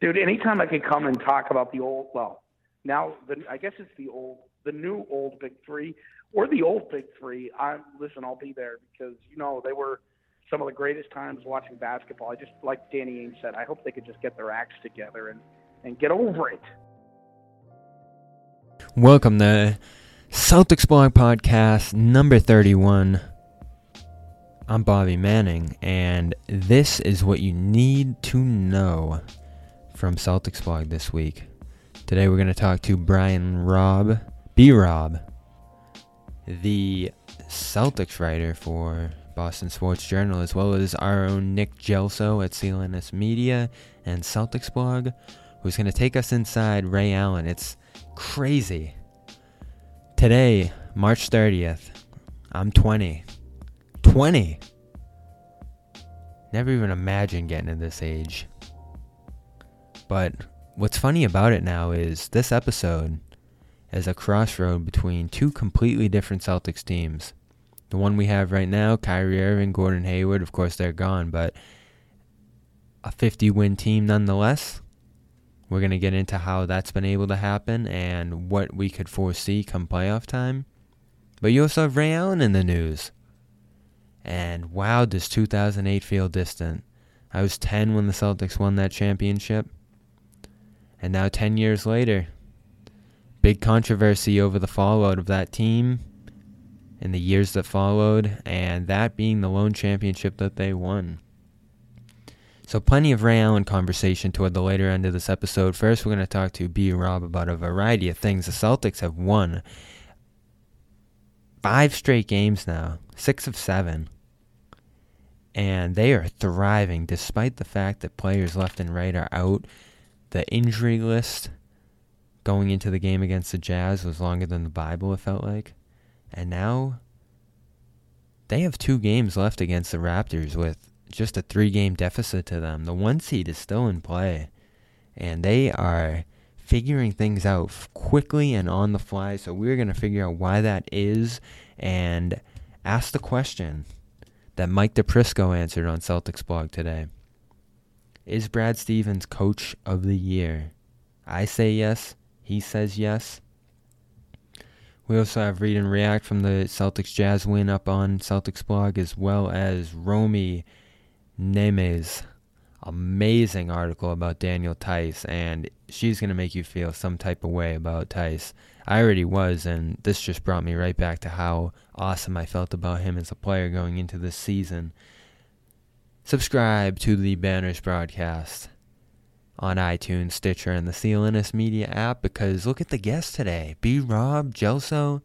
Dude, anytime I could come and talk about the old, well, now the, I guess it's the old, the new old Big Three or the old Big Three. I'm listen, I'll be there because you know they were some of the greatest times watching basketball. I just like Danny Ainge said, I hope they could just get their acts together and and get over it. Welcome to Celtics Blog Podcast number 31. I'm Bobby Manning, and this is what you need to know from Celtics Blog this week. Today we're going to talk to Brian Robb, B Rob, the Celtics writer for Boston Sports Journal, as well as our own Nick Gelso at CLNS Media and Celtics Blog, who's going to take us inside Ray Allen. It's crazy. Today, March 30th, I'm 20. 20! Never even imagined getting to this age. But what's funny about it now is this episode is a crossroad between two completely different Celtics teams. The one we have right now, Kyrie Irving, Gordon Hayward, of course they're gone, but a 50 win team nonetheless. We're going to get into how that's been able to happen and what we could foresee come playoff time. But you also have Ray Allen in the news. And wow, does 2008 feel distant? I was 10 when the Celtics won that championship. And now 10 years later, big controversy over the fallout of that team in the years that followed, and that being the lone championship that they won. So, plenty of Ray Allen conversation toward the later end of this episode. First, we're going to talk to B Rob about a variety of things. The Celtics have won five straight games now, six of seven. And they are thriving despite the fact that players left and right are out the injury list going into the game against the Jazz was longer than the Bible, it felt like. And now they have two games left against the Raptors with just a three game deficit to them. The one seed is still in play. And they are figuring things out quickly and on the fly. So we're going to figure out why that is and ask the question that Mike DePrisco answered on Celtics blog today. Is Brad Stevens coach of the year? I say yes. He says yes. We also have read and react from the Celtics Jazz win up on Celtics blog, as well as Romy Nehme's amazing article about Daniel Theis, and she's going to make you feel some type of way about Theis. I already was, and this just brought me right back to how awesome I felt about him as a player going into this season subscribe to the Banners broadcast on iTunes, Stitcher, and the CLNS Media app because look at the guests today. B. Rob, Gelso.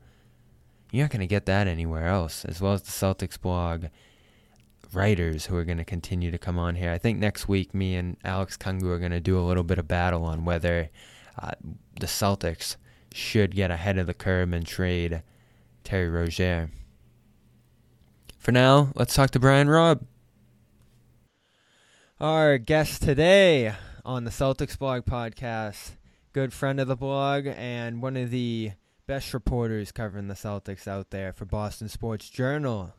You're not going to get that anywhere else, as well as the Celtics blog writers who are going to continue to come on here. I think next week, me and Alex Kungu are going to do a little bit of battle on whether uh, the Celtics should get ahead of the curve and trade Terry Rozier. For now, let's talk to Brian Robb. Our guest today on the Celtics blog podcast, good friend of the blog and one of the best reporters covering the Celtics out there for Boston Sports Journal.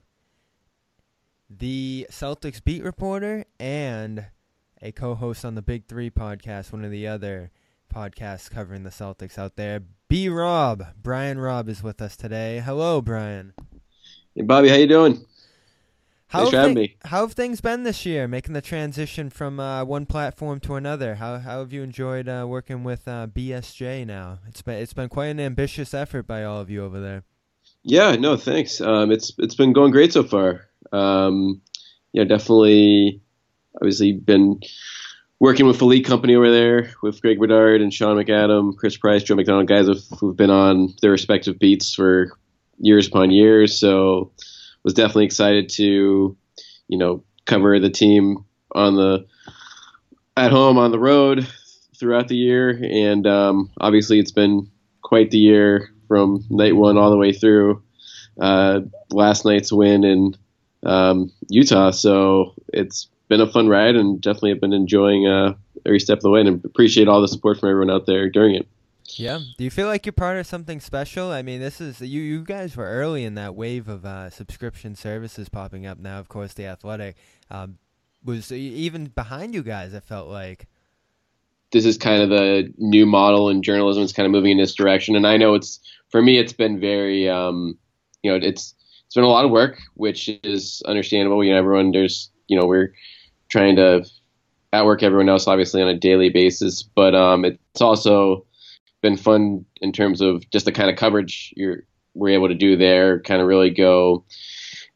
The Celtics beat reporter and a co-host on the Big 3 podcast, one of the other podcasts covering the Celtics out there. B Rob, Brian Robb is with us today. Hello, Brian. Hey Bobby, how you doing? How Thanks have thi- How have things been this year, making the transition from uh, one platform to another? How how have you enjoyed uh, working with uh, BSJ now? It's been it's been quite an ambitious effort by all of you over there. Yeah, no, thanks. Um, it's it's been going great so far. Um, yeah, definitely. Obviously, been working with the lead company over there with Greg Bedard and Sean McAdam, Chris Price, Joe McDonald, guys who've, who've been on their respective beats for years upon years. So, was definitely excited to, you know, cover the team on the at home on the road throughout the year, and um, obviously it's been quite the year from night one all the way through uh, last night's win in um, Utah. So it's been a fun ride, and definitely have been enjoying uh, every step of the way, and appreciate all the support from everyone out there during it. Yeah. Do you feel like you're part of something special? I mean, this is you. You guys were early in that wave of uh, subscription services popping up. Now, of course, the Athletic um, was even behind you guys. It felt like. this is kind of the new model in journalism. It's kind of moving in this direction, and I know it's for me. It's been very, um, you know, it's it's been a lot of work, which is understandable. You know, everyone there's, you know, we're trying to outwork everyone else, obviously, on a daily basis, but um, it's also been fun in terms of just the kind of coverage you're we're able to do there. Kind of really go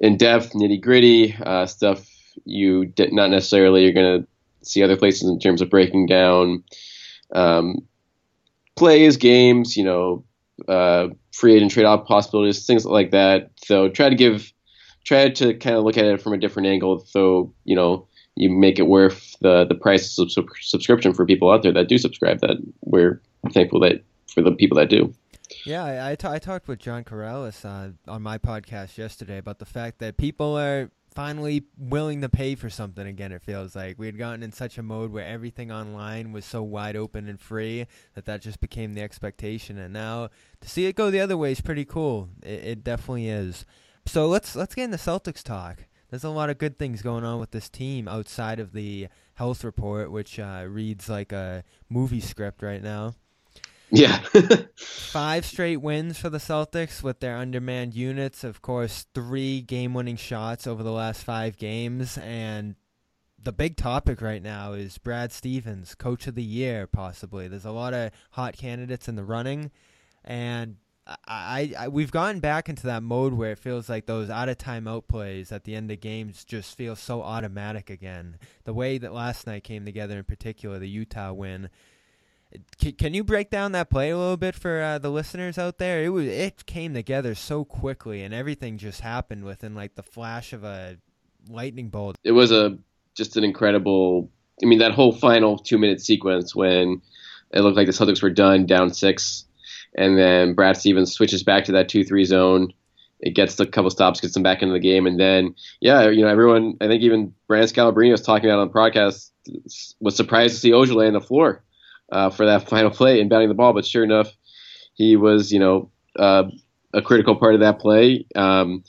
in depth, nitty gritty uh, stuff. You did not necessarily you're gonna see other places in terms of breaking down um, plays, games, you know, uh, free agent trade off possibilities, things like that. So try to give, try to kind of look at it from a different angle. So you know, you make it worth the the price of sub- subscription for people out there that do subscribe. That we're thankful that for the people that do. Yeah, I, I, talked with John Corrales uh, on my podcast yesterday about the fact that people are finally willing to pay for something again. It feels like we had gotten in such a mode where everything online was so wide open and free that that just became the expectation. And now to see it go the other way is pretty cool. It, it definitely is. So let's let's get into Celtics talk. There's a lot of good things going on with this team outside of the health report, which uh, reads like a movie script right now. Yeah. Five straight wins for the Celtics with their undermanned units. Of course, three game winning shots over the last five games. And the big topic right now is Brad Stevens, coach of the year, possibly. There's a lot of hot candidates in the running. And I, I, we've gotten back into that mode where it feels like those out of timeout plays at the end of games just feel so automatic again. The way that last night came together, in particular, the Utah win. Can, can you break down that play a little bit for uh, the listeners out there? It was it came together so quickly, and everything just happened within like the flash of a lightning bolt. it was a just an incredible. I mean, that whole final two minute sequence when it looked like the Celtics were done, down six, and then Brad Stevens switches back to that two three zone. It gets a couple stops, gets them back into the game, and then yeah, you know everyone. I think even Brian Scalabrine was talking about on the broadcast was surprised to see Ojeleye on the floor uh, for that final play and batting the ball, but sure enough, he was you know uh, a critical part of that play. Um,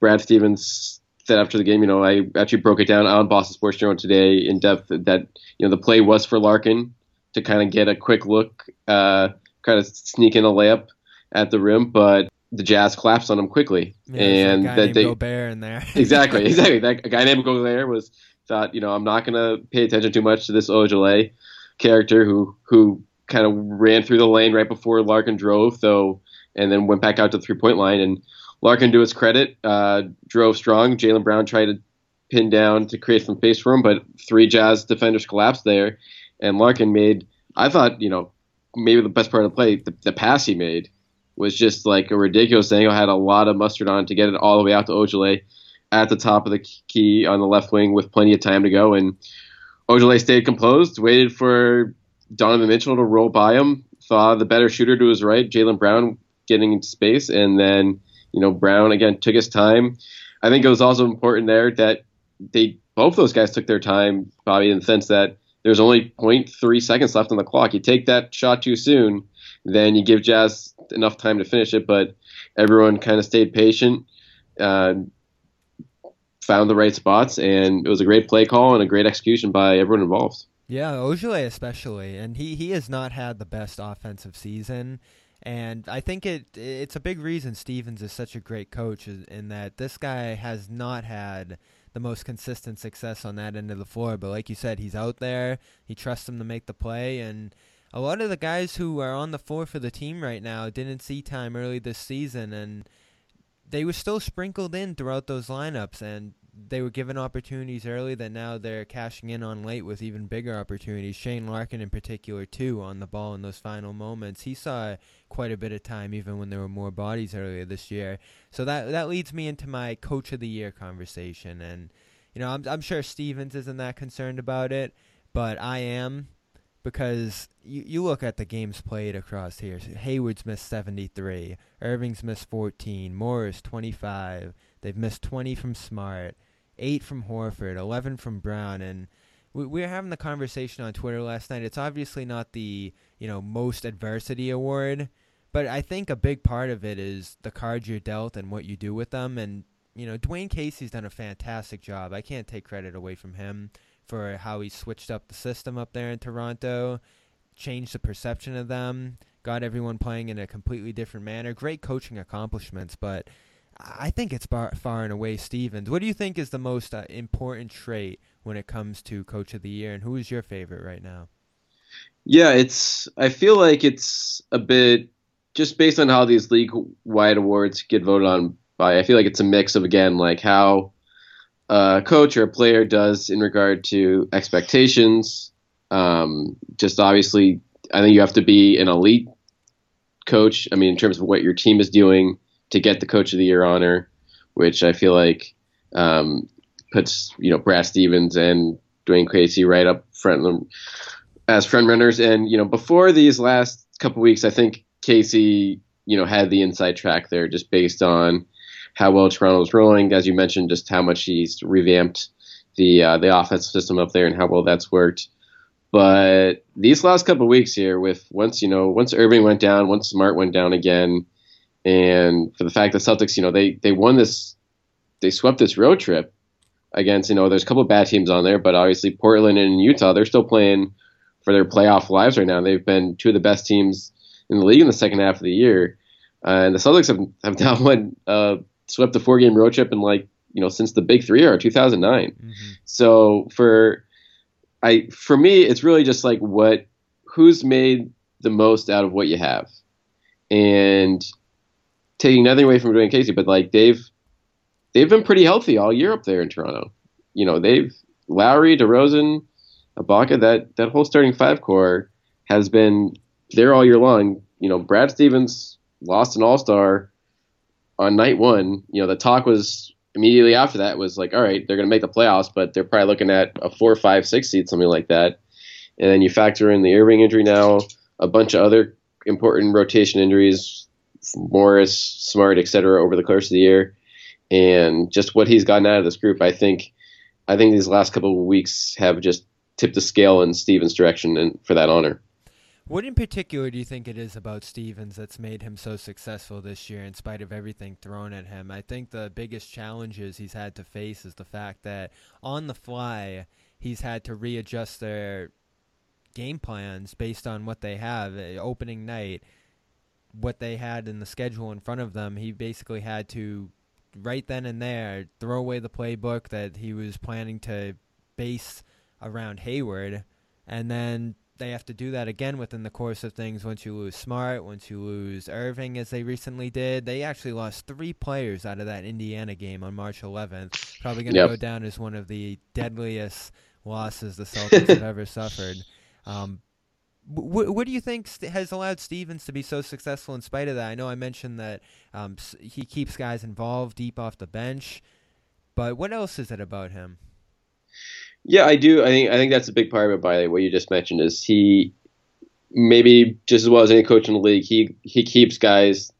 Brad Stevens said after the game, you know, I actually broke it down on Boston Sports Journal today in depth that you know the play was for Larkin to kind of get a quick look, uh, kind of sneak in a layup at the rim, but the Jazz collapsed on him quickly, Yeah, and a guy that named they Gobert in there. exactly, exactly. That a guy named Gobert was thought, you know, I'm not gonna pay attention too much to this Ojeleye character who who kind of ran through the lane right before Larkin drove, though, and then went back out to the three point line. And Larkin, to his credit, uh, drove strong. Jaylen Brown tried to pin down to create some space for him, but three Jazz defenders collapsed there, and Larkin made. I thought, you know, maybe the best part of the play, the, the pass he made was just like a ridiculous angle. Had a lot of mustard on to get it all the way out to Ojeleye at the top of the key on the left wing with plenty of time to go. And Ojeleye stayed composed, waited for Donovan Mitchell to roll by him, saw the better shooter to his right, Jaylen Brown getting into space, and then you know Brown again took his time. I think it was also important there that they both those guys took their time, Bobby, in the sense that there's only 0.3 seconds left on the clock. You take that shot too soon, then you give Jazz enough time to finish it, but everyone kind of stayed patient. Uh, found the right spots, and it was a great play call and a great execution by everyone involved. Yeah, Ojeleye especially, and he he has not had the best offensive season. And I think it it's a big reason Stevens is such a great coach in that this guy has not had the most consistent success on that end of the floor. But like you said, he's out there. He trusts him to make the play. And a lot of the guys who are on the floor for the team right now didn't see time early this season. And they were still sprinkled in throughout those lineups. And they were given opportunities early that now they're cashing in on late with even bigger opportunities. Shane Larkin, in particular, too, on the ball in those final moments. He saw quite a bit of time even when there were more bodies earlier this year. So that that leads me into my coach of the year conversation. And you know, I'm I'm sure Stevens isn't that concerned about it, but I am because you, you look at the games played across here. Hayward's missed 73, Irving's missed 14, Morris 25. They've missed 20 from Smart, 8 from Horford, 11 from Brown, and we, we were having the conversation on Twitter last night. It's obviously not the you know most adversity award, but I think a big part of it is the cards you're dealt and what you do with them. And you know, Dwane Casey's done a fantastic job. I can't take credit away from him for how he switched up the system up there in Toronto, changed the perception of them, got everyone playing in a completely different manner. Great coaching accomplishments, but I think it's far, far and away Stevens. What do you think is the most uh, important trait when it comes to Coach of the Year, and who is your favorite right now? Yeah, it's. I feel like it's a bit just based on how these league-wide awards get voted on by. I feel like it's a mix of again like how a coach or a player does in regard to expectations. Um, just obviously, I think you have to be an elite coach. I mean, in terms of what your team is doing to get the Coach of the Year honor, which I feel like um, puts you know Brad Stevens and Dwane Casey right up front as front runners. And you know before these last couple weeks, I think Casey you know had the inside track there just based on how well Toronto was rolling, as you mentioned, just how much he's revamped the uh, the offensive system up there and how well that's worked. But these last couple weeks here, with once you know once Irving went down, once Smart went down again, and for the fact that Celtics, you know, they they won this, they swept this road trip against, you know, there's a couple bad teams on there, but obviously Portland and Utah, they're still playing for their playoff lives right now. They've been two of the best teams in the league in the second half of the year, uh, and the Celtics have have now won uh, swept the four game road trip in like you know since the Big Three era 2009. Mm-hmm. So for I for me, it's really just like what who's made the most out of what you have, and taking nothing away from Dwane Casey, but like they've they've been pretty healthy all year up there in Toronto. You know, they've Lowry, DeRozan, Ibaka, that that whole starting five core has been there all year long. You know, Brad Stevens lost an All Star on night one. You know, the talk was immediately after that was like, all right, they're going to make the playoffs, but they're probably looking at a four, five, six seed, something like that. And then you factor in the Irving injury now, a bunch of other important rotation injuries, Morris, Smart, etc. over the course of the year, and just what he's gotten out of this group. I think, I think these last couple of weeks have just tipped the scale in Stevens' direction and for that honor. What in particular do you think it is about Stevens that's made him so successful this year in spite of everything thrown at him? I think the biggest challenges he's had to face is the fact that on the fly he's had to readjust their game plans based on what they have. Uh, opening night, what they had in the schedule in front of them, he basically had to right then and there throw away the playbook that he was planning to base around Hayward, and then they have to do that again within the course of things. Once you lose Smart, once you lose Irving, as they recently did, they actually lost three players out of that Indiana game on March 11th. Probably going to yep. go down as one of the deadliest losses the Celtics have ever suffered. Um, what, what do you think has allowed Stevens to be so successful in spite of that? I know I mentioned that um, he keeps guys involved deep off the bench, but what else is it about him? Yeah, I do. I think I think that's a big part of it. By what you just mentioned, is he maybe just as well as any coach in the league, he he keeps guys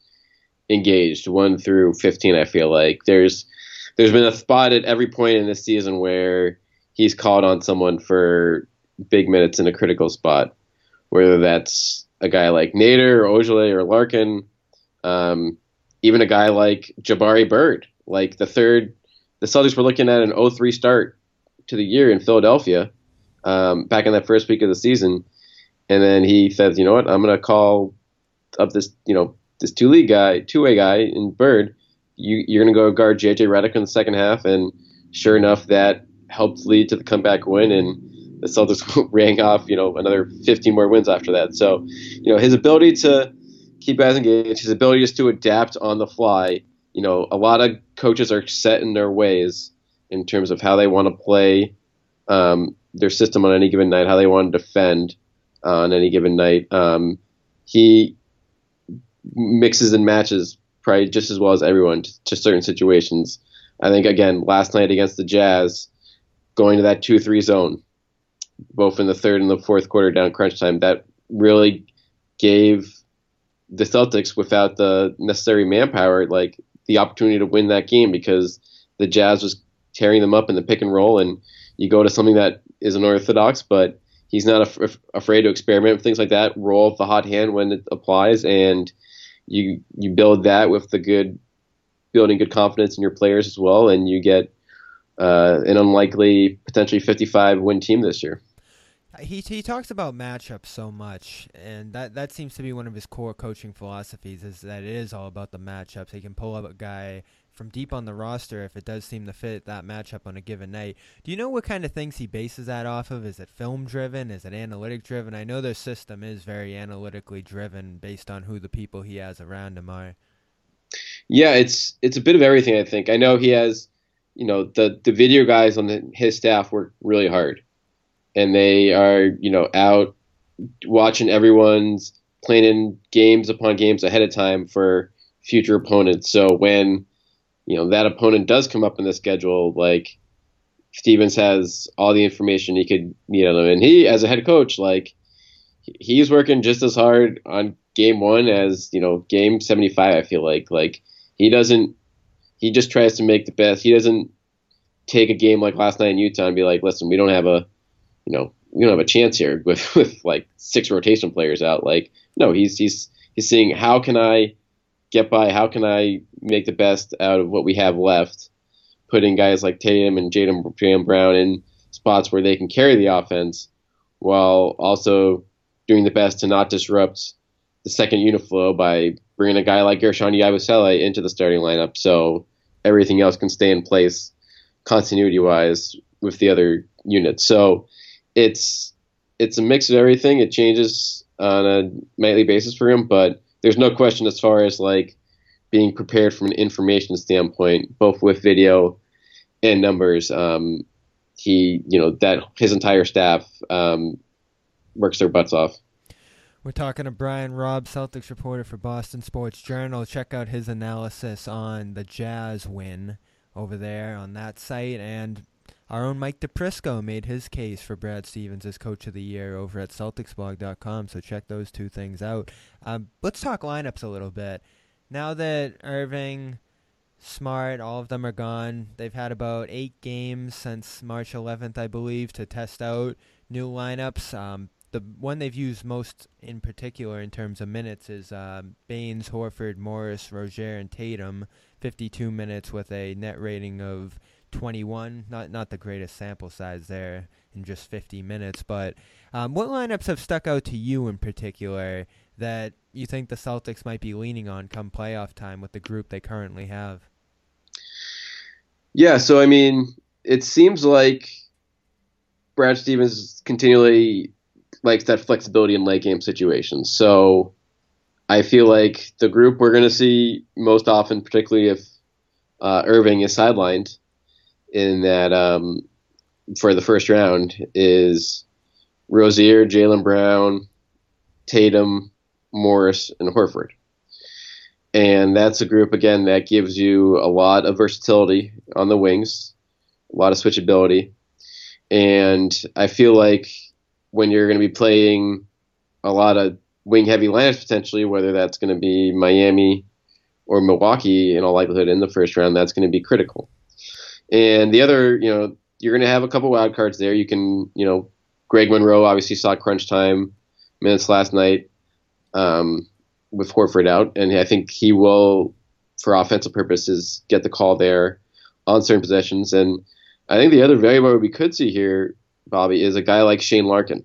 engaged one through fifteen. I feel like there's there's been a spot at every point in this season where he's called on someone for big minutes in a critical spot whether that's a guy like Nader or Ojeleye or Larkin, um, even a guy like Jabari Bird, like the third. The Celtics were looking at an 0-3 start to the year in Philadelphia um, back in that first week of the season, and then he says, "You know what? I'm going to call up this you know this two league guy, two way guy in Bird, you you're gonna go guard JJ Redick in the second half, and sure enough, that helped lead to the comeback win, and the Celtics rang off you know another 15 more wins after that. So you know his ability to keep guys engaged, his ability just to adapt on the fly. You know, a lot of coaches are set in their ways in terms of how they want to play um, their system on any given night, how they want to defend uh, on any given night. Um, he mixes and matches probably just as well as everyone to, to, certain situations. I think again last night against the Jazz, going to that two three zone, both in the third and the fourth quarter down crunch time, that really gave the Celtics without the necessary manpower like the opportunity to win that game because the Jazz was tearing them up in the pick and roll and you go to something that is unorthodox but he's not af- afraid to experiment with things like that roll the hot hand when it applies and you you build that with the good building good confidence in your players as well and you get uh, an unlikely potentially 55 win team this year he he talks about matchups so much, and that that seems to be one of his core coaching philosophies. Is that it is all about the matchups. He can pull up a guy from deep on the roster if it does seem to fit that matchup on a given night. Do you know what kind of things he bases that off of? Is it film driven? Is it analytic driven? I know their system is very analytically driven based on who the people he has around him are. Yeah, it's it's a bit of everything. I think I know he has, you know, the the video guys on the, his staff work really hard and they are you know out watching everyone's planning games upon games ahead of time for future opponents. So when you know that opponent does come up in the schedule, like Stevens has all the information he could on them, and he as a head coach, like he's working just as hard on game one as you know game 75 i feel like. Like he doesn't he just tries to make the best. He doesn't take a game like last night in utah and be like listen we don't have a you know, we don't have a chance here with, with like six rotation players out. Like, no, he's he's he's seeing how can I get by? How can I make the best out of what we have left? Putting guys like Tatum and Jaden Jam Brown in spots where they can carry the offense, while also doing the best to not disrupt the second unit flow by bringing a guy like Guerschon Yabusele into the starting lineup, so everything else can stay in place continuity wise with the other units. So it's it's a mix of everything. It changes on a nightly basis for him, but there's no question as far as like being prepared from an information standpoint, both with video and numbers. Um, he, you know, that his entire staff um, works their butts off. We're talking to Brian Robb, Celtics reporter for Boston Sports Journal. Check out his analysis on the Jazz win over there on that site and our own Mike DePrisco made his case for Brad Stevens as Coach of the Year over at CelticsBlog.com, so check those two things out. Um, let's talk lineups a little bit. Now that Irving, Smart, all of them are gone, they've had about eight games since March 11th, I believe, to test out new lineups. Um, the one they've used most in particular in terms of minutes is uh, Baynes, Horford, Morris, Rozier, and Tatum. 52 minutes with a net rating of 21. Not not the greatest sample size there in just 50 minutes, but um, what lineups have stuck out to you in particular that you think the Celtics might be leaning on come playoff time with the group they currently have? Yeah, so I mean, it seems like Brad Stevens continually likes that flexibility in late game situations. So I feel like the group we're going to see most often, particularly if uh, Irving is sidelined, in that um, for the first round is Rozier, Jaylen Brown, Tatum, Morris, and Horford. And that's a group, again, that gives you a lot of versatility on the wings, a lot of switchability. And I feel like when you're going to be playing a lot of wing heavy lineups potentially, whether that's going to be Miami or Milwaukee in all likelihood in the first round, that's going to be critical. And the other, you know, you're going to have a couple wild cards there. You can, you know, Greg Monroe obviously saw crunch time minutes last night um, with Horford out, and I think he will, for offensive purposes, get the call there on certain possessions. And I think the other variable we could see here, Bobby, is a guy like Shane Larkin,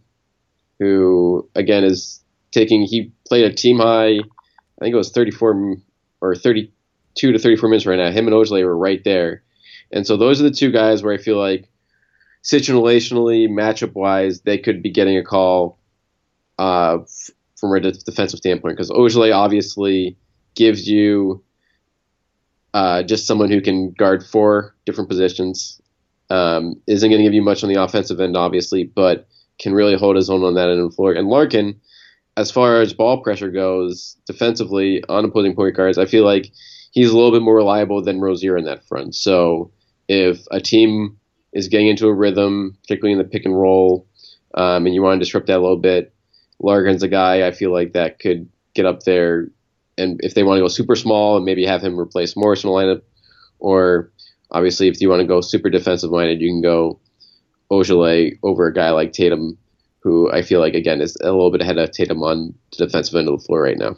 who again is taking. He played a team high I think it was 34 or 32 to 34 minutes right now. Him and Ojeleye were right there, and so those are the two guys where I feel like situationally, matchup wise, they could be getting a call uh, from a defensive standpoint because Ojeleye obviously gives you uh, just someone who can guard four different positions. Um, isn't going to give you much on the offensive end, obviously, but can really hold his own on that end of the floor. And Larkin, as far as ball pressure goes, defensively on opposing point guards, I feel like he's a little bit more reliable than Rozier in that front. So if a team is getting into a rhythm, particularly in the pick and roll, um, and you want to disrupt that a little bit, Larkin's a guy I feel like that could get up there. And if they want to go super small and maybe have him replace Morris in the lineup, or obviously if you want to go super defensive minded, you can go Ojeleye over a guy like Tatum, who I feel like again is a little bit ahead of Tatum on the defensive end of the floor right now.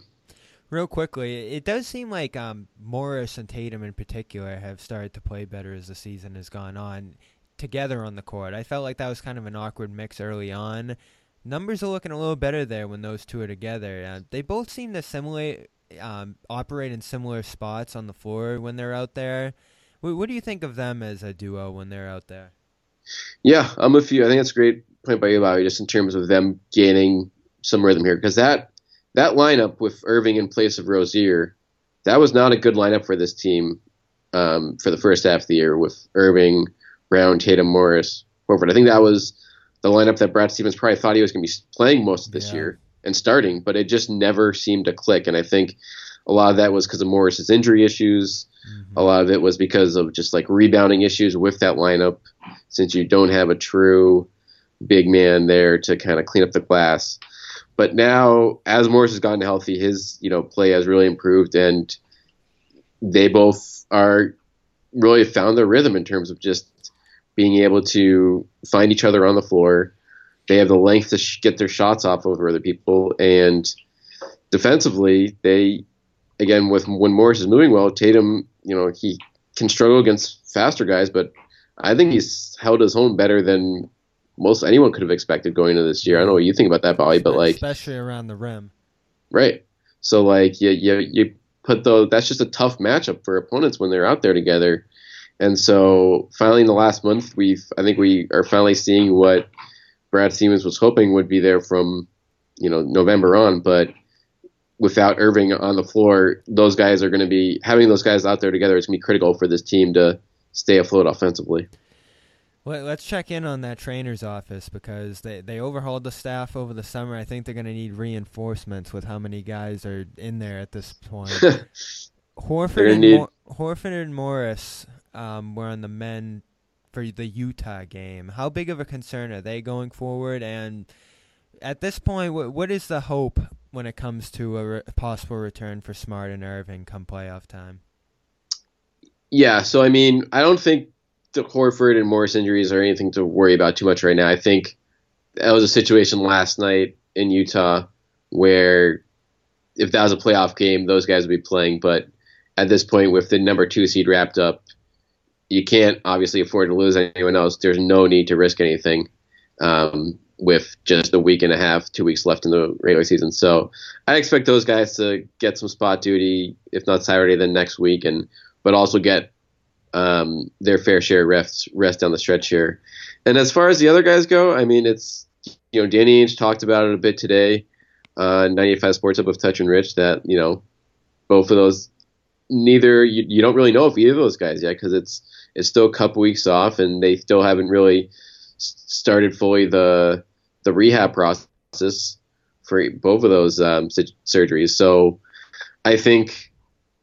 Real quickly, it does seem like um, Morris and Tatum in particular have started to play better as the season has gone on together on the court. I felt like that was kind of an awkward mix early on. Numbers are looking a little better there when those two are together. Uh, they both seem to simulate, um, operate in similar spots on the floor when they're out there. What, what do you think of them as a duo when they're out there? Yeah, I'm with you. I think that's a great point by you, Bobby, just in terms of them gaining some rhythm here. Because that that lineup with Irving in place of Rozier, that was not a good lineup for this team um, for the first half of the year with Irving, Brown, Tatum, Morris, Horford. I think that was the lineup that Brad Stevens probably thought he was going to be playing most of this yeah. year and starting, but it just never seemed to click. And I think a lot of that was because of Morris's injury issues. Mm-hmm. A lot of it was because of just like rebounding issues with that lineup, since you don't have a true big man there to kind of clean up the glass. But now, as Morris has gotten healthy, his you know play has really improved, and they both are really found their rhythm in terms of just being able to find each other on the floor. They have the length to sh- get their shots off over other people, and defensively, they again with when Morris is moving well, Tatum, you know, he can struggle against faster guys, but I think he's held his own better than most anyone could have expected going into this year. I don't know what you think about that, Bobby, but like especially around the rim, right? So like you you you put the that's just a tough matchup for opponents when they're out there together. And so finally in the last month we've I think we are finally seeing what Brad Stevens was hoping would be there from, you know, November on, but without Irving on the floor, those guys are going to be having those guys out there together is going to be critical for this team to stay afloat offensively. Let's check in on that trainer's office because they, they overhauled the staff over the summer. I think they're going to need reinforcements with how many guys are in there at this point. Horford, and need... Mo- Horford and Morris um, were on the men for the Utah game. How big of a concern are they going forward? And at this point, what, what is the hope when it comes to a re- possible return for Smart and Irving come playoff time? Yeah, so I mean, I don't think the Horford and Morris injuries are anything to worry about too much right now. I think that was a situation last night in Utah where if that was a playoff game, those guys would be playing. But at this point, with the number two seed wrapped up, you can't obviously afford to lose anyone else. There's no need to risk anything um, with just a week and a half, two weeks left in the regular season. So I expect those guys to get some spot duty, if not Saturday, then next week, and but also get um, their fair share rest, rest down the stretch here. And as far as the other guys go, I mean, it's you know Danny Ainge talked about it a bit today, uh, 95 Sports Hub with Toucher and Rich that you know both of those neither you, you don't really know if either of those guys yet because it's it's still a couple weeks off and they still haven't really started fully the the rehab process for both of those um, surgeries. So I think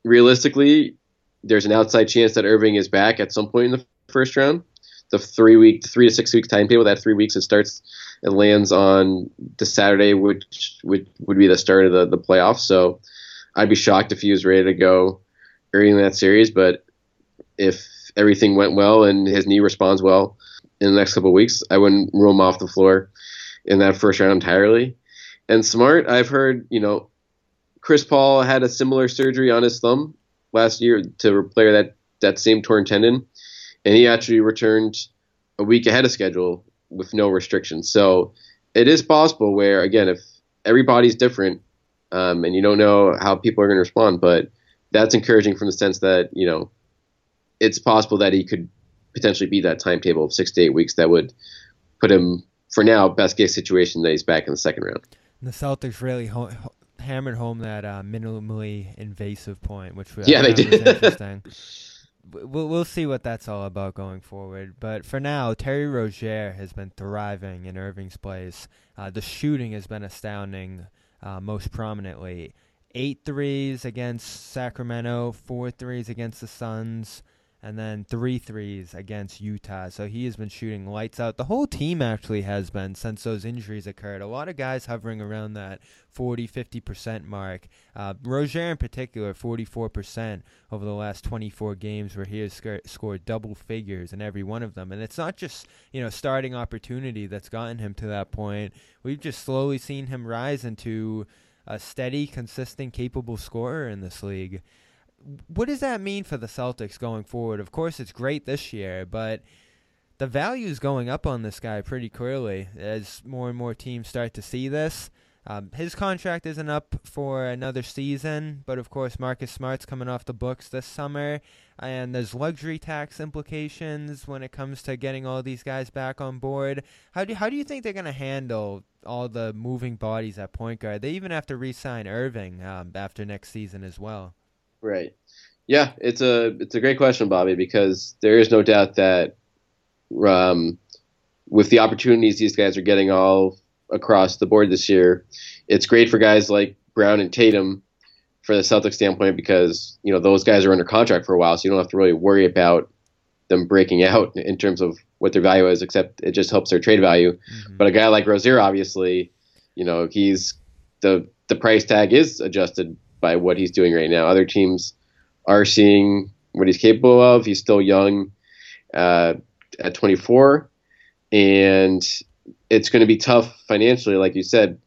realistically, there's an outside chance that Irving is back at some point in the first round. The three week, three to six week timetable. That three weeks it starts, it lands on the Saturday, which would would be the start of the the playoffs. So I'd be shocked if he was ready to go early in that series. But if everything went well and his knee responds well in the next couple of weeks, I wouldn't rule him off the floor in that first round entirely. And Smart, I've heard, you know, Chris Paul had a similar surgery on his thumb last year to repair that that same torn tendon, and he actually returned a week ahead of schedule with no restrictions. So it is possible where again, if everybody's different, um, and you don't know how people are going to respond. But that's encouraging from the sense that you know it's possible that he could potentially be that timetable of six to eight weeks that would put him for now best case situation that he's back in the second round. The Celtics really hammered home that uh, minimally invasive point, which yeah, they did. interesting. we'll we'll see what that's all about going forward. But for now, Terry Rozier has been thriving in Irving's place. Uh, the shooting has been astounding, uh, most prominently. Eight threes against Sacramento, four threes against the Suns and then three threes against Utah. So he has been shooting lights out. The whole team actually has been since those injuries occurred. A lot of guys hovering around that 40, 50% mark. Uh, Rozier in particular, 44% over the last 24 games where he has sc- scored double figures in every one of them. And it's not just, you know, starting opportunity that's gotten him to that point. We've just slowly seen him rise into a steady, consistent, capable scorer in this league what does that mean for the Celtics going forward? Of course, it's great this year, but the value is going up on this guy pretty clearly as more and more teams start to see this. Um, his contract isn't up for another season, but of course, Marcus Smart's coming off the books this summer, and there's luxury tax implications when it comes to getting all these guys back on board. How do how do you think they're going to handle all the moving bodies at point guard? They even have to re-sign Irving um, after next season as well. Right. Yeah, it's a it's a great question, Bobby, because there is no doubt that um, with the opportunities these guys are getting all across the board this year, it's great for guys like Brown and Tatum for the Celtics standpoint because you know those guys are under contract for a while, so you don't have to really worry about them breaking out in terms of what their value is, except it just helps their trade value. Mm-hmm. But a guy like Rozier, obviously, you know, he's the the price tag is adjusted by what he's doing right now. Other teams are seeing what he's capable of. He's still young uh, at 24, and it's going to be tough financially, like you said,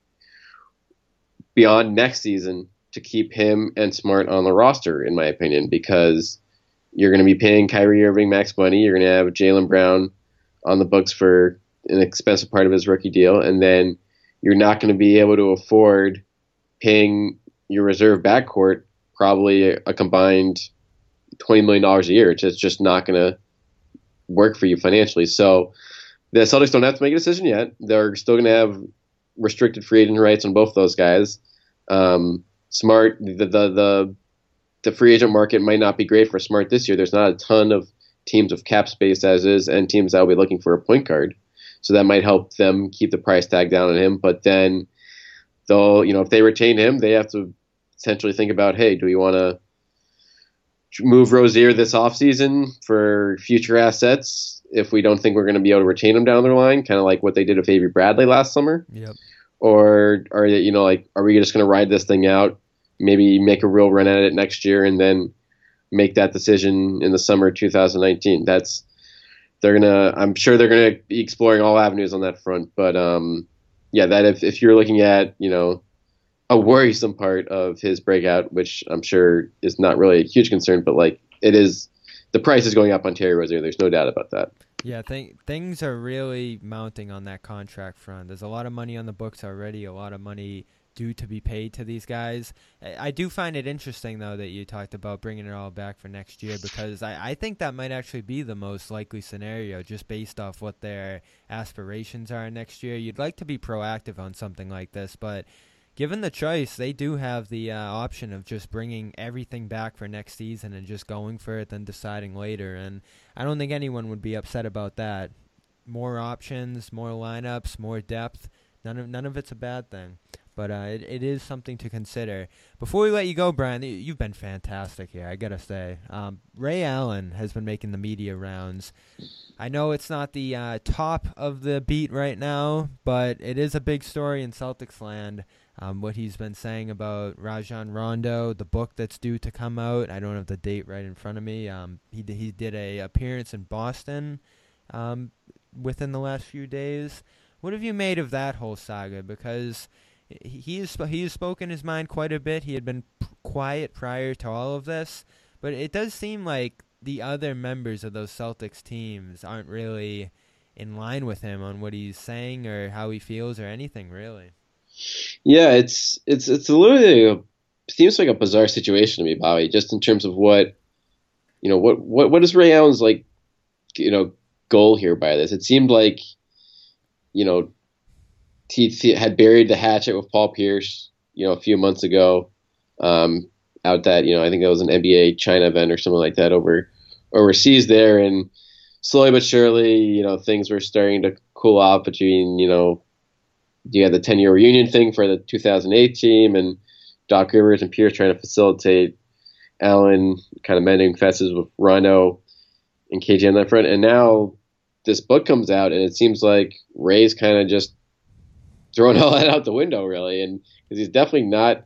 beyond next season to keep him and Smart on the roster, in my opinion, because you're going to be paying Kyrie Irving max money. You're going to have Jaylen Brown on the books for an expensive part of his rookie deal, and then you're not going to be able to afford paying your reserve backcourt probably a, combined twenty million dollars a year. It's just, just not going to work for you financially. So the Celtics don't have to make a decision yet. They're still going to have restricted free agent rights on both those guys. Um, Smart, the, the the the free agent market might not be great for Smart this year. There's not a ton of teams with cap space as is, and teams that will be looking for a point guard. So that might help them keep the price tag down on him. But then they'll, you know, if they retain him, they have to essentially think about, hey, do we want to move Rozier this offseason for future assets if we don't think we're going to be able to retain him down the line, kind of like what they did with Avery Bradley last summer? Yep. Or are you know like are we just going to ride this thing out, maybe make a real run at it next year, and then make that decision in the summer 2019? That's they're gonna. I'm sure they're gonna be exploring all avenues on that front, but um, yeah, that if if you're looking at you know a worrisome part of his breakout, which I'm sure is not really a huge concern, but like it is, the price is going up on Terry Rozier. There's no doubt about that. Yeah, th- things are really mounting on that contract front. There's a lot of money on the books already, a lot of money due to be paid to these guys. I, I do find it interesting, though, that you talked about bringing it all back for next year because I, I think that might actually be the most likely scenario just based off what their aspirations are next year. You'd like to be proactive on something like this, but given the choice, they do have the uh, option of just bringing everything back for next season and just going for it, then deciding later. And I don't think anyone would be upset about that. More options, more lineups, more depth. None of none of it's a bad thing, but uh, it it is something to consider. Before we let you go, Brian, you've been fantastic here. I gotta say, um, Ray Allen has been making the media rounds. I know it's not the uh, top of the beat right now, but it is a big story in Celtics land. Um, what he's been saying about Rajon Rondo, the book that's due to come out. I don't have the date right in front of me. Um, he he did a appearance in Boston um, within the last few days. What have you made of that whole saga? Because he has he has spoken his mind quite a bit. He had been p- quiet prior to all of this, but it does seem like the other members of those Celtics teams aren't really in line with him on what he's saying or how he feels or anything really. Yeah, it's it's it's a a, seems like a bizarre situation to me, Bobby. Just in terms of what you know, what what what is Ray Allen's like, you know, goal here by this? It seemed like, you know, he, he had buried the hatchet with Paul Pierce, you know, a few months ago, um, out that you know I think that was an NBA China event or something like that over overseas there, and slowly but surely, you know, things were starting to cool off between you know you had the 10 year reunion thing for the 2008 team and Doc Rivers and Pierce trying to facilitate Allen kind of mending fences with Rondo and KG on that front. And now this book comes out and it seems like Ray's kind of just throwing all that out the window, really. And because he's definitely not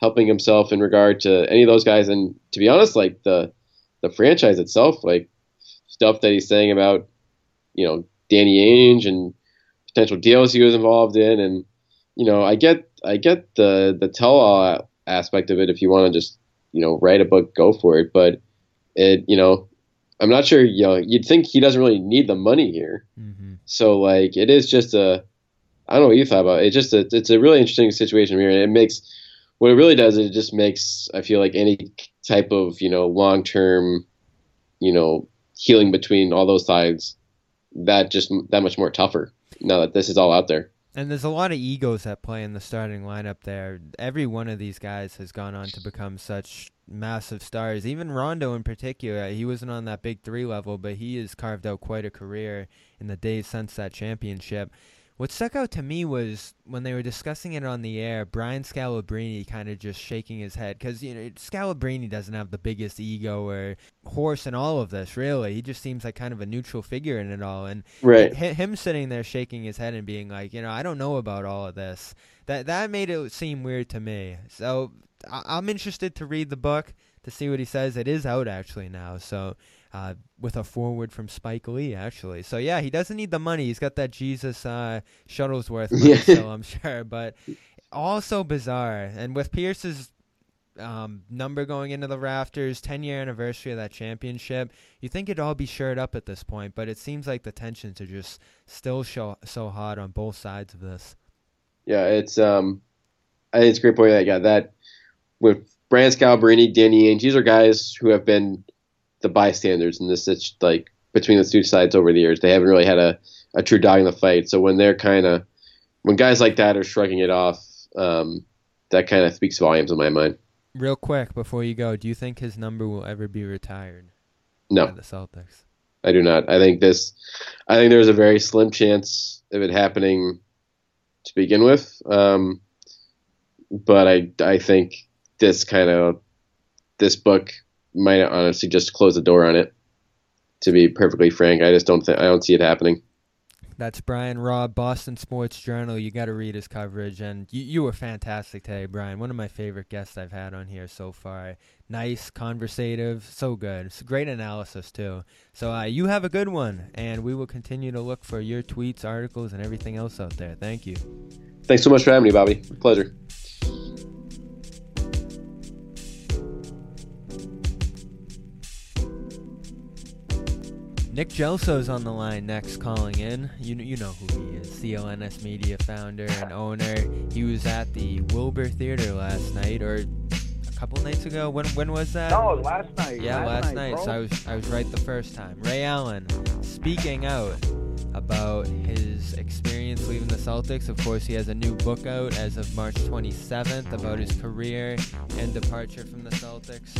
helping himself in regard to any of those guys. And to be honest, like the, the franchise itself, like stuff that he's saying about, you know, Danny Ainge and potential deals he was involved in, and you know, I get I get the the tell all aspect of it. If you want to just you know write a book, go for it. But it you know, I'm not sure. You know, you'd think he doesn't really need the money here. Mm-hmm. So like, it is just a I don't know what you thought about it. It's just a, it's a really interesting situation here, and it makes what it really does. It just makes I feel like any type of you know long term, you know, healing between all those sides that just that much more tougher now that this is all out there. And there's a lot of egos that play in the starting lineup there. Every one of these guys has gone on to become such massive stars. Even Rondo in particular, he wasn't on that big three level, but he has carved out quite a career in the days since that championship. What stuck out to me was when they were discussing it on the air, Brian Scalabrine kind of just shaking his head because you know Scalabrine doesn't have the biggest ego or horse in all of this. Really, he just seems like kind of a neutral figure in it all. And right. him sitting there shaking his head and being like, you know, I don't know about all of this. That that made it seem weird to me. So I- I'm interested to read the book to see what he says. It is out actually now, so uh, with a forward from Spike Lee, actually. So yeah, he doesn't need the money. He's got that Jesus uh, Shuttlesworth money still, I'm sure. But also bizarre. And with Pierce's um, number going into the rafters, 10 year anniversary of that championship, you think it'd all be shored up at this point, but it seems like the tensions are just still show, so hot on both sides of this. Yeah, it's um, it's a great point that yeah that with Brian Scalabrine, Danny Ainge, these are guys who have been the bystanders in this it's like between the two sides over the years. They haven't really had a, a true dog in the fight. So when they're kind of when guys like that are shrugging it off, um, that kind of speaks volumes in my mind. Real quick before you go, do you think his number will ever be retired? No, the Celtics. I do not. I think this. I think there's a very slim chance of it happening to begin with. Um, but I I think this kind of this book might honestly just close the door on it. To be perfectly frank, I just don't think I don't see it happening. That's Brian Robb, Boston Sports Journal. You got to read his coverage, and you, you were fantastic today, Brian. One of my favorite guests I've had on here so far. Nice, conversative, so good. It's great analysis too. So uh, you have a good one, and we will continue to look for your tweets, articles, and everything else out there. Thank you. Thanks so much for having me, Bobby. Pleasure. Nick Gelso's on the line next, calling in. You you know who he is, CLNS Media founder and owner. He was at the Wilbur Theater last night, or a couple nights ago. When when was that? No, last night. Yeah, last, last night. night. So I was I was right the first time. Ray Allen speaking out about his experience leaving the Celtics. Of course, he has a new book out as of March 27th about his career and departure from the Celtics.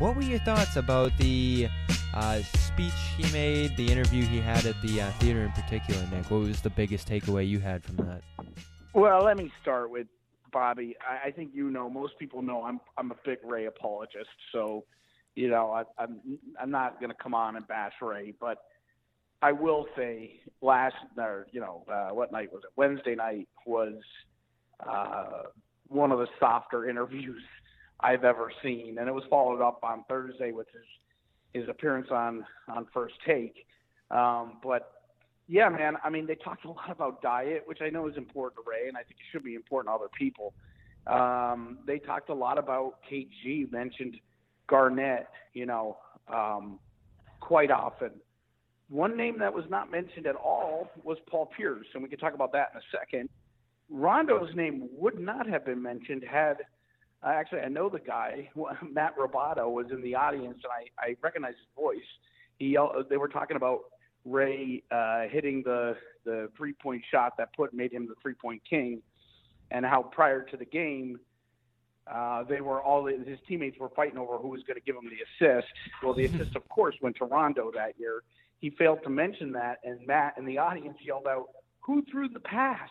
What were your thoughts about the uh, speech he made, the interview he had at the uh, theater in particular, Nick? What was the biggest takeaway you had from that? Well, let me start with Bobby. I, I think you know, most people know I'm I'm a big Ray apologist. So, you know, I, I'm I'm not going to come on and bash Ray, but I will say last or you know uh, what night was it? Wednesday night was uh, one of the softer interviews I've ever seen, and it was followed up on Thursday with his his appearance on on First Take. Um, but yeah, man, I mean, they talked a lot about diet, which I know is important to Ray, and I think it should be important to other people. Um, they talked a lot about KG, mentioned Garnett, you know, um, quite often. One name that was not mentioned at all was Paul Pierce, and we can talk about that in a second. Rondo's name would not have been mentioned had uh, actually I know the guy Matt Roboto was in the audience and I I recognize his voice. He they were talking about Ray uh, hitting the the three point shot that put made him the three point king, and how prior to the game. Uh, they were all his teammates were fighting over who was going to give him the assist. Well, the assist, of course, went to Rondo that year. He failed to mention that, and Matt and the audience yelled out, "Who threw the pass?"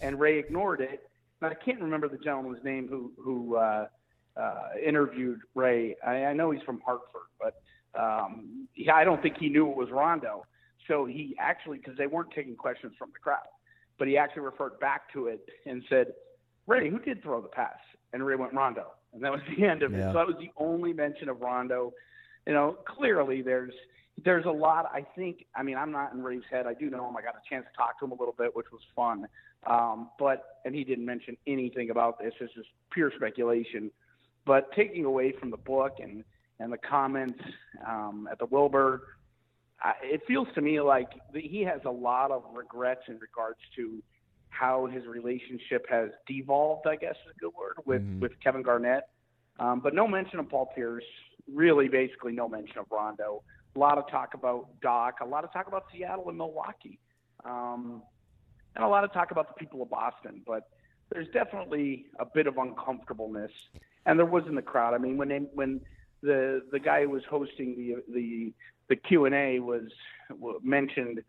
And Ray ignored it. And I can't remember the gentleman's name who who uh, uh, interviewed Ray. I, I know he's from Hartford, but um, he, I don't think he knew it was Rondo. So he actually, because they weren't taking questions from the crowd, but he actually referred back to it and said, Ray, who did throw the pass? And Ray went Rondo, and that was the end of yeah. it. So that was the only mention of Rondo. You know, clearly there's there's a lot. I think. I mean, I'm not in Ray's head. I do know him. I got a chance to talk to him a little bit, which was fun. Um, but and he didn't mention anything about this. This is pure speculation. But taking away from the book and and the comments um, at the Wilbur, uh, it feels to me like he has a lot of regrets in regards to how his relationship has devolved. I guess is a good word with mm-hmm. with Kevin Garnett. Um, but no mention of Paul Pierce. Really, basically no mention of Rondo. A lot of talk about Doc. A lot of talk about Seattle and Milwaukee. Um, and a lot of talk about the people of Boston. But there's definitely a bit of uncomfortableness, and there was in the crowd. I mean, when they, when the the guy who was hosting the the the Q and A was mentioned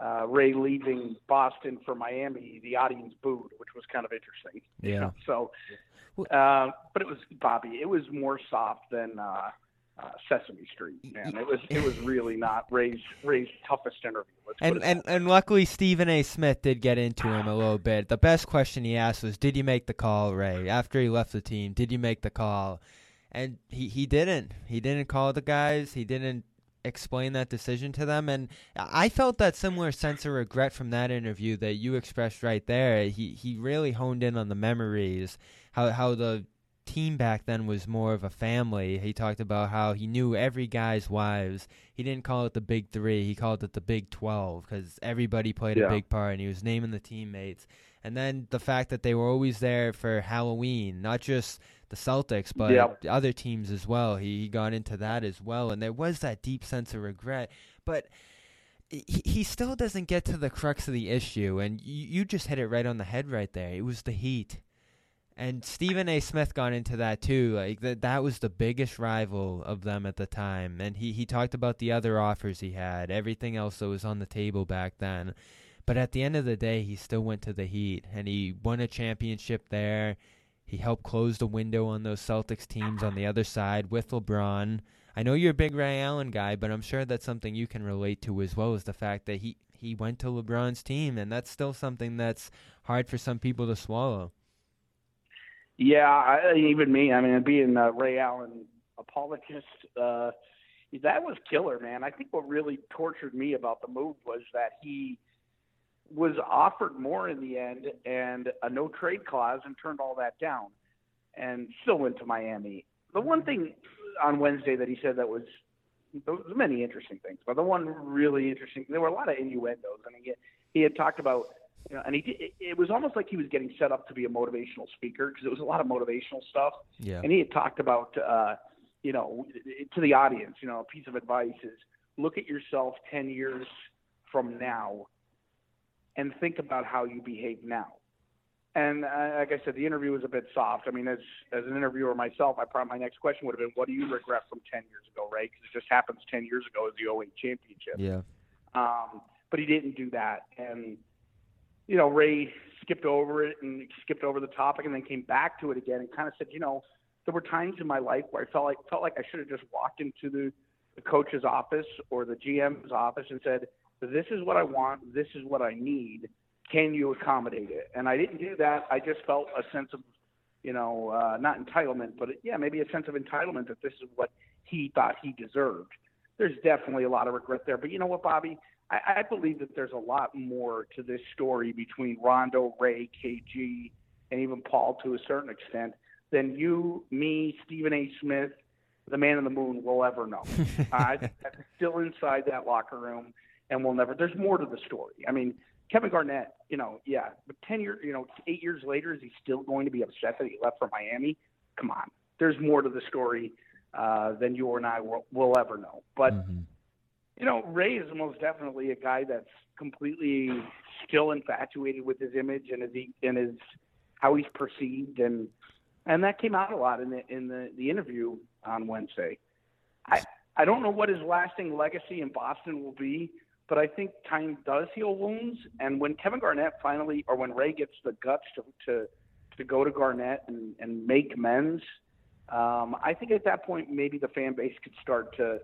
uh, Ray leaving Boston for Miami, the audience booed, which was kind of interesting. Yeah. So, uh, but it was Bobby. It was more soft than uh, uh, Sesame Street. Man, it was it was really not Ray's Ray's toughest interview. and and and luckily Stephen A. Smith did get into him a little bit. The best question he asked was, "Did you make the call, Ray? After he left the team, did you make the call?" And he he didn't. He didn't call the guys. He didn't explain that decision to them and I felt that similar sense of regret from that interview that you expressed right there. He he really honed in on the memories, how how the team back then was more of a family. He talked about how he knew every guy's wives. He didn't call it the Big Three. He called it the Big Twelve because everybody played yeah. a big part, and he was naming the teammates. And then the fact that they were always there for Halloween, not just the Celtics, but yep. other teams as well. He, he got into that as well, and there was that deep sense of regret. But he, he still doesn't get to the crux of the issue, and you, you just hit it right on the head right there. It was the heat and Stephen A. Smith got into that too. Like that, that was the biggest rival of them at the time. And he he talked about the other offers he had, everything else that was on the table back then. But at the end of the day, he still went to the Heat, and he won a championship there. He helped close the window on those Celtics teams on the other side with LeBron. I know you're a big Ray Allen guy, but I'm sure that's something you can relate to as well as the fact that he he went to LeBron's team, and that's still something that's hard for some people to swallow. Yeah, I, even me. I mean, being a Ray Allen apologist, uh, that was killer, man. I think what really tortured me about the move was that he was offered more in the end and a no trade clause and turned all that down and still went to Miami. The one thing on Wednesday that he said that was there was many interesting things, but the one really interesting there were a lot of innuendos. I mean, he, he had talked about you know, and he did, it was almost like he was getting set up to be a motivational speaker because it was a lot of motivational stuff. Yeah. And he had talked about, uh, you know, to the audience, you know, a piece of advice is look at yourself 10 years from now and think about how you behave now. And uh, like I said, the interview was a bit soft. I mean, as as an interviewer myself, I probably my next question would have been, "What do you regret from ten years ago, Right? Because it just happens ten years ago as the 08 championship. Yeah. Um, but he didn't do that, and you know, Ray skipped over it and skipped over the topic and then came back to it again and kind of said, you know, there were times in my life where I felt like felt like I should have just walked into the, the coach's office or the GM's office and said, "This is what I want. This is what I need. Can you accommodate it?" And I didn't do that. I just felt a sense of, you know, uh, not entitlement, but yeah, maybe a sense of entitlement that this is what he thought he deserved. There's definitely a lot of regret there, but you know what, Bobby? I, I believe that there's a lot more to this story between Rondo, Ray, KG, and even Paul to a certain extent than you, me, Stephen A. Smith, the man in the moon will ever know. uh, that's still inside that locker room, and we'll never. There's more to the story. I mean, Kevin Garnett, you know, yeah, but ten years, you know, eight years later, is he still going to be upset that he left for Miami? Come on, there's more to the story uh, than you or I will, will ever know. But Mm-hmm. You know, Ray is most definitely a guy that's completely still infatuated with his image and his and his how he's perceived, and and that came out a lot in the in the, the interview on Wednesday. I I don't know what his lasting legacy in Boston will be, but I think time does heal wounds. And when Kevin Garnett finally, or when Ray gets the guts to to, to go to Garnett and, and make amends, um, I think at that point maybe the fan base could start to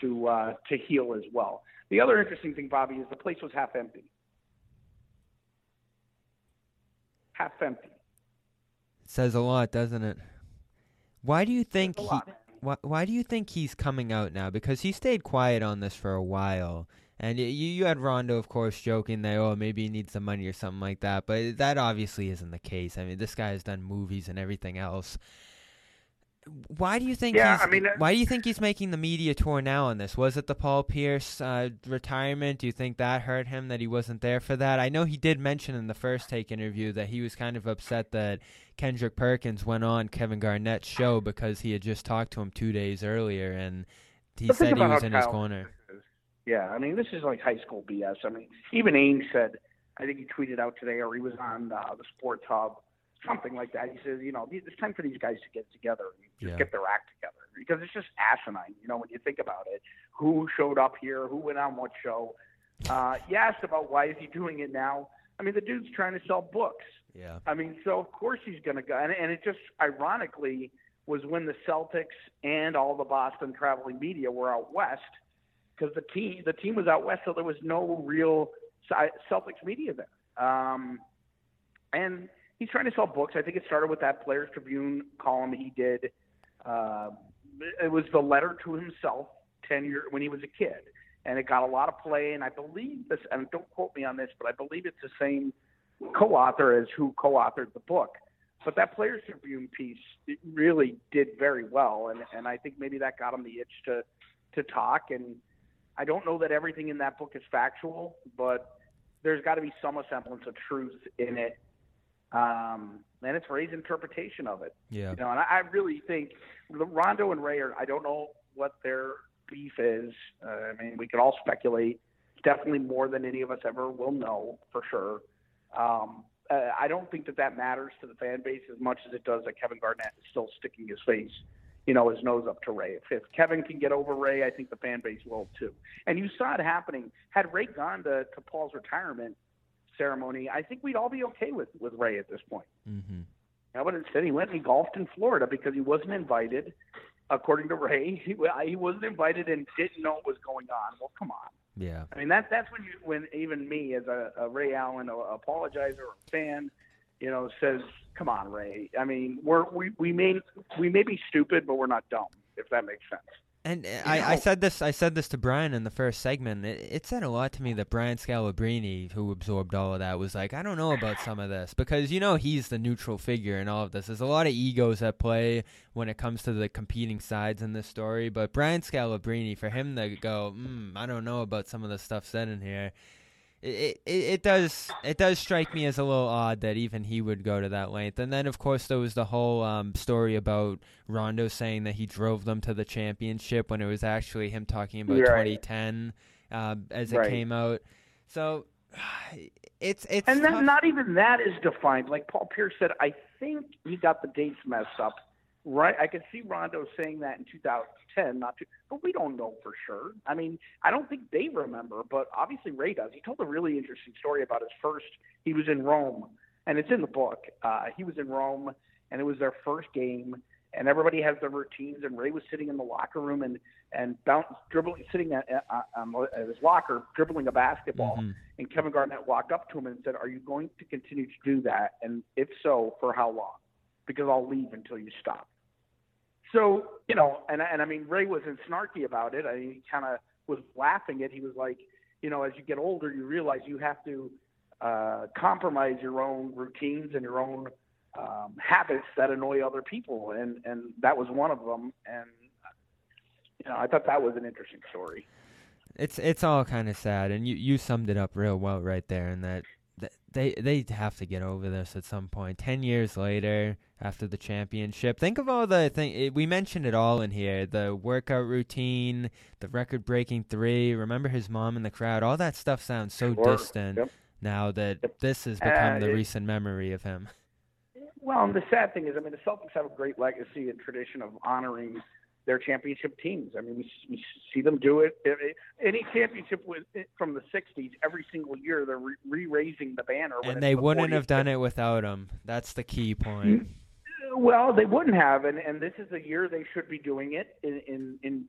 to uh, to heal as well. The other interesting thing, Bobby, is the place was half empty. Half empty. Says a lot, doesn't it? Why do you think he? Why, why do you think he's coming out now? Because he stayed quiet on this for a while, and you you had Rondo, of course, joking that oh maybe he needs some money or something like that, but that obviously isn't the case. I mean, this guy has done movies and everything else. Why do you think? Yeah, he's, I mean, uh, why do you think he's making the media tour now on this? Was it the Paul Pierce uh, retirement? Do you think that hurt him that he wasn't there for that? I know he did mention in the first take interview that he was kind of upset that Kendrick Perkins went on Kevin Garnett's show because he had just talked to him two days earlier, and he But said he was in his corner. Yeah, I mean, this is like high school BS. I mean, even Ainge said, I think he tweeted out today, or he was on uh, the Sports Hub, something like that. He says, you know, it's time for these guys to get together and just Yeah. get their act together because it's just asinine. You know, when you think about it, who showed up here, who went on what show. Uh, you asked about why is he doing it now. I mean, the dude's trying to sell books. Yeah, I mean, so of course he's going to go. And, and it just ironically was when the Celtics and all the Boston traveling media were out west because the team the team was out west, so there was no real Celtics media there. Um, and he's trying to sell books. I think it started with that Players Tribune column he did. Uh, it was the letter to himself ten year when he was a kid, and it got a lot of play. And I believe this, and don't quote me on this, but I believe it's the same co-author as who co-authored the book. But that Players Tribune piece it really did very well, and and I think maybe that got him the itch to to talk. And I don't know that everything in that book is factual, but there's got to be some semblance of truth in it. Um, and it's Ray's interpretation of it. yeah. You know, and I, I really think the Rondo and Ray are. I don't know what their beef is. Uh, I mean, we could all speculate. Definitely more than any of us ever will know for sure. Um, uh, I don't think that that matters to the fan base as much as it does that Kevin Garnett is still sticking his face, you know, his nose up to Ray. If, if Kevin can get over Ray, I think the fan base will too. And you saw it happening. Had Ray gone to, to Paul's retirement ceremony, I think we'd all be okay with with Ray at this point. Mm-hmm. Yeah, but instead he went and he golfed in Florida because he wasn't invited. According to Ray, he, he wasn't invited and didn't know what was going on. Well, come on. Yeah. I mean, that that's when you when even me as a, a Ray Allen a apologizer or a fan, you know, says, "Come on, Ray." I mean, we're we we may we may be stupid, but we're not dumb. If that makes sense. And uh, I, I said this I said this to Brian in the first segment. It, it said a lot to me that Brian Scalabrine, who absorbed all of that, was like, I don't know about some of this because you know he's the neutral figure in all of this. There's a lot of egos at play when it comes to the competing sides in this story. But Brian Scalabrine, for him to go, mm, I don't know about some of the stuff said in here. It, it it does it does strike me as a little odd that even he would go to that length. And then of course there was the whole um, story about Rondo saying that he drove them to the championship when it was actually him talking about Right. 2010 um, as it Right. came out. So it's it's And tough. then not even that is defined. Like Paul Pierce said, I think he got the dates messed up. Right, I could see Rondo saying that in 2010, not to, but we don't know for sure. I mean, I don't think they remember, but obviously Ray does. He told a really interesting story about his first. He was in Rome, and it's in the book. Uh, he was in Rome, and it was their first game, and everybody has their routines. And Ray was sitting in the locker room and and bounce, dribbling, sitting at, at, at his locker, dribbling a basketball. Mhm. And Kevin Garnett walked up to him and said, "Are you going to continue to do that? And if so, for how long? Because I'll leave until you stop." So you know, and and I mean, Ray wasn't snarky about it. I mean, he kind of was laughing it. He was like, you know, as you get older, you realize you have to uh, compromise your own routines and your own um, habits that annoy other people, and and that was one of them. And you know, I thought that was an interesting story. it's it's all kind of sad, and you you summed it up real well right there. And that they they have to get over this at some point. Ten years later, after the championship, think of all the thing we mentioned it all in here: the workout routine, the record-breaking three. Remember his mom in the crowd. All that stuff sounds so distant Yep. now that Yep. this has become Uh, the it- recent memory of him. Well, and the sad thing is, I mean, the Celtics have a great legacy and tradition of honoring their championship teams. I mean, we, we see them do it. Any championship with, from the '60s, every single year they're re raising the banner. And they the wouldn't 40th have done it without him. That's the key point. Mm-hmm. Well, they wouldn't have, and, and this is the year they should be doing it in, in, in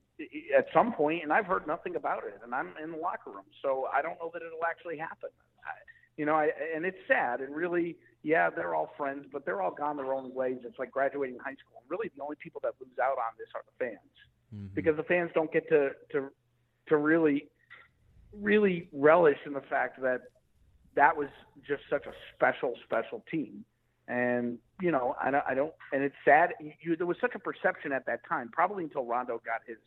at some point. And I've heard nothing about it, and I'm in the locker room, so I don't know that it'll actually happen. I, you know, I, and it's sad, and really, yeah, they're all friends, but they're all gone their own ways. It's like graduating high school. And really, the only people that lose out on this are the fans, Mhm. because the fans don't get to to to really really relish in the fact that that was just such a special, special team. And you know, I don't, I don't and it's sad. You, there was such a perception at that time, probably until Rondo got his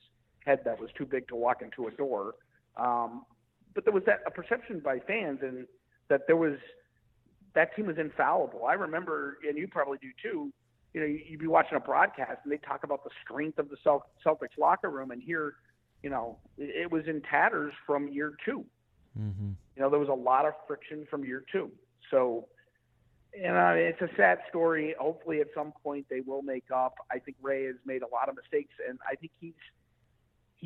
head that was too big to walk into a door. Um, but there was that a perception by fans, and that there was that team was infallible. I remember, and you probably do too. You know, you'd be watching a broadcast, and they talk about the strength of the Cel- Celtics locker room, and here, you know, it, was in tatters from year two Mhm. you know, there was a lot of friction from year two. So, you know, it's a sad story. Hopefully, at some point, they will make up. I think Ray has made a lot of mistakes, and I think he's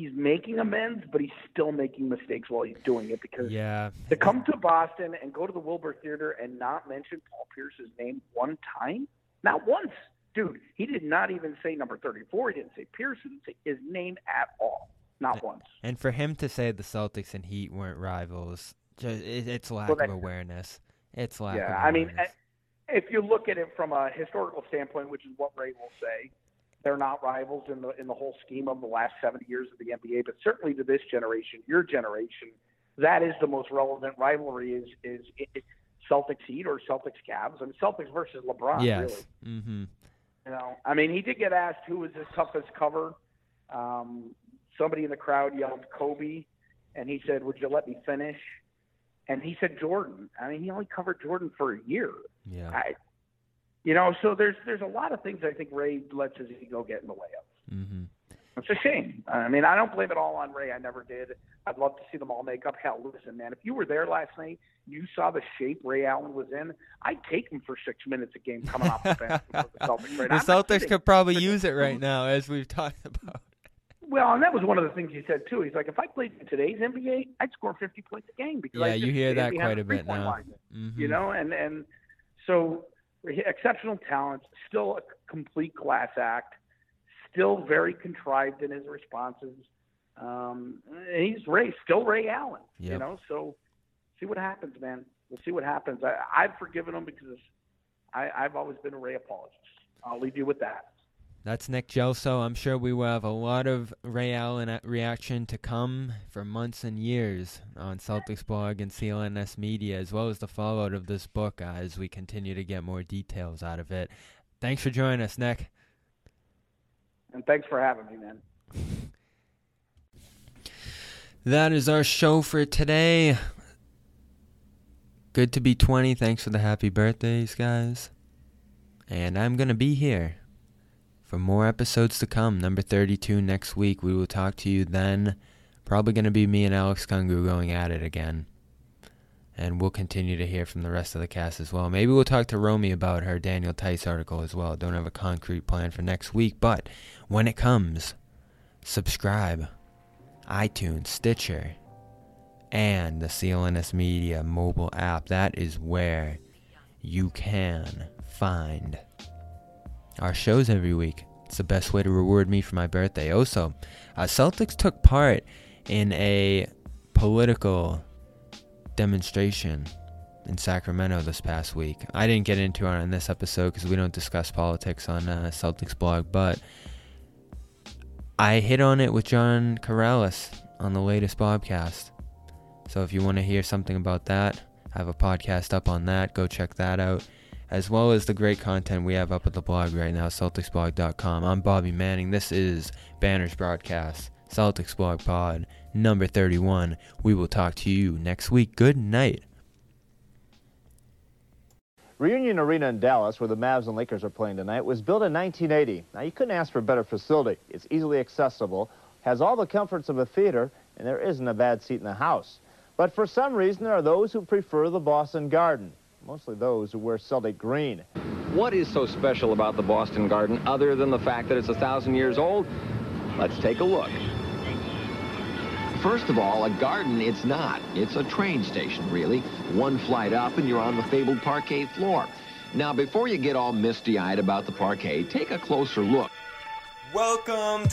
he's making amends, but he's still making mistakes while he's doing it because Yeah. to come to Boston and go to the Wilbur Theater and not mention Paul Pierce's name one time, not once, dude. He did not even say number thirty-four. He didn't say Pierce. He didn't say his name at all, not once. And for him to say the Celtics and Heat weren't rivals, just, it, it's lack Well, of awareness. It's lack Yeah, of I mean, awareness. Eh, if you look at it from a historical standpoint, which is what Ray will say, they're not rivals in the in the whole scheme of the last 70 years of the NBA. But certainly to this generation, your generation, that is the most relevant rivalry is is it, Celtics Heat or Celtics Cavs. I mean, Celtics versus LeBron. yes. Really. hmm You know, I mean, he did get asked who was his toughest cover. Um, somebody in the crowd yelled Kobe, and he said, "Would you let me finish?" And he said Jordan. I mean, he only covered Jordan for a year. Yeah. I, you know, so there's there's a lot of things I think Ray lets his ego get in the way of. Mm-hmm. It's a shame. I mean, I don't blame it all on Ray. I never did. I'd love to see them all make up. Hell, listen, man, if you were there last night, you saw the shape Ray Allen was in. I'd take him for six minutes a game coming off the bench the Celtics. Right? the Celtics could probably use it right now, as we've talked about. Well, and that was one of the things he said too. He's like, if I played in today's NBA, I'd score 50 points a game because I Yeah, you hear that quite a bit now. Mhm. You know, and and so exceptional talent, still a complete class act, still very contrived in his responses. Um, and he's Ray, still Ray Allen. You know, so see what happens, man. We'll see what happens. I, I've forgiven him because I, I've always been a Ray apologist. I'll leave you with that. That's Nick Gelso. I'm sure we will have a lot of Ray Allen reaction to come for months and years on Celtics blog and CLNS media, as well as the fallout of this book uh, as we continue to get more details out of it. Thanks for joining us, Nick. And thanks for having me, man. That is our show for today. Good to be 20. Thanks for the happy birthdays, guys. And I'm going to be here for more episodes to come. Number 32 next week. We will talk to you then. Probably going to be me and Alex Kungu going at it again. And we'll continue to hear from the rest of the cast as well. Maybe we'll talk to Romy about her Daniel Theis article as well. Don't have a concrete plan for next week, but when it comes, subscribe iTunes, Stitcher, and the CLNS Media mobile app. That is where you can find our shows every week. It's the best way to reward me for my birthday. Also, uh, Celtics took part in a political demonstration in Sacramento this past week. I didn't get into it on this episode because we don't discuss politics on uh, Celtics blog, but I hit on it with John Corrales on the latest Bobcast. So if you want to hear something about that, I have a podcast up on that. Go check that out. As well as the great content we have up at the blog right now, CelticsBlog.com. I'm Bobby Manning. This is Banners Broadcast. Celtics Blog Pod number 31. We will talk to you next week. Good night. Reunion Arena in Dallas, where the Mavs and Lakers are playing tonight, was built in 1980. Now, you couldn't ask for a better facility. It's easily accessible, has all the comforts of a theater, and there isn't a bad seat in the house. But for some reason, there are those who prefer the Boston Garden, mostly those who wear Celtic green. What is so special about the Boston Garden other than the fact that it's a thousand years old? Let's take a look. First of all, a garden it's not. It's a train station, really. One flight up and you're on the fabled parquet floor. Now, before you get all misty-eyed about the parquet, take a closer look. Welcome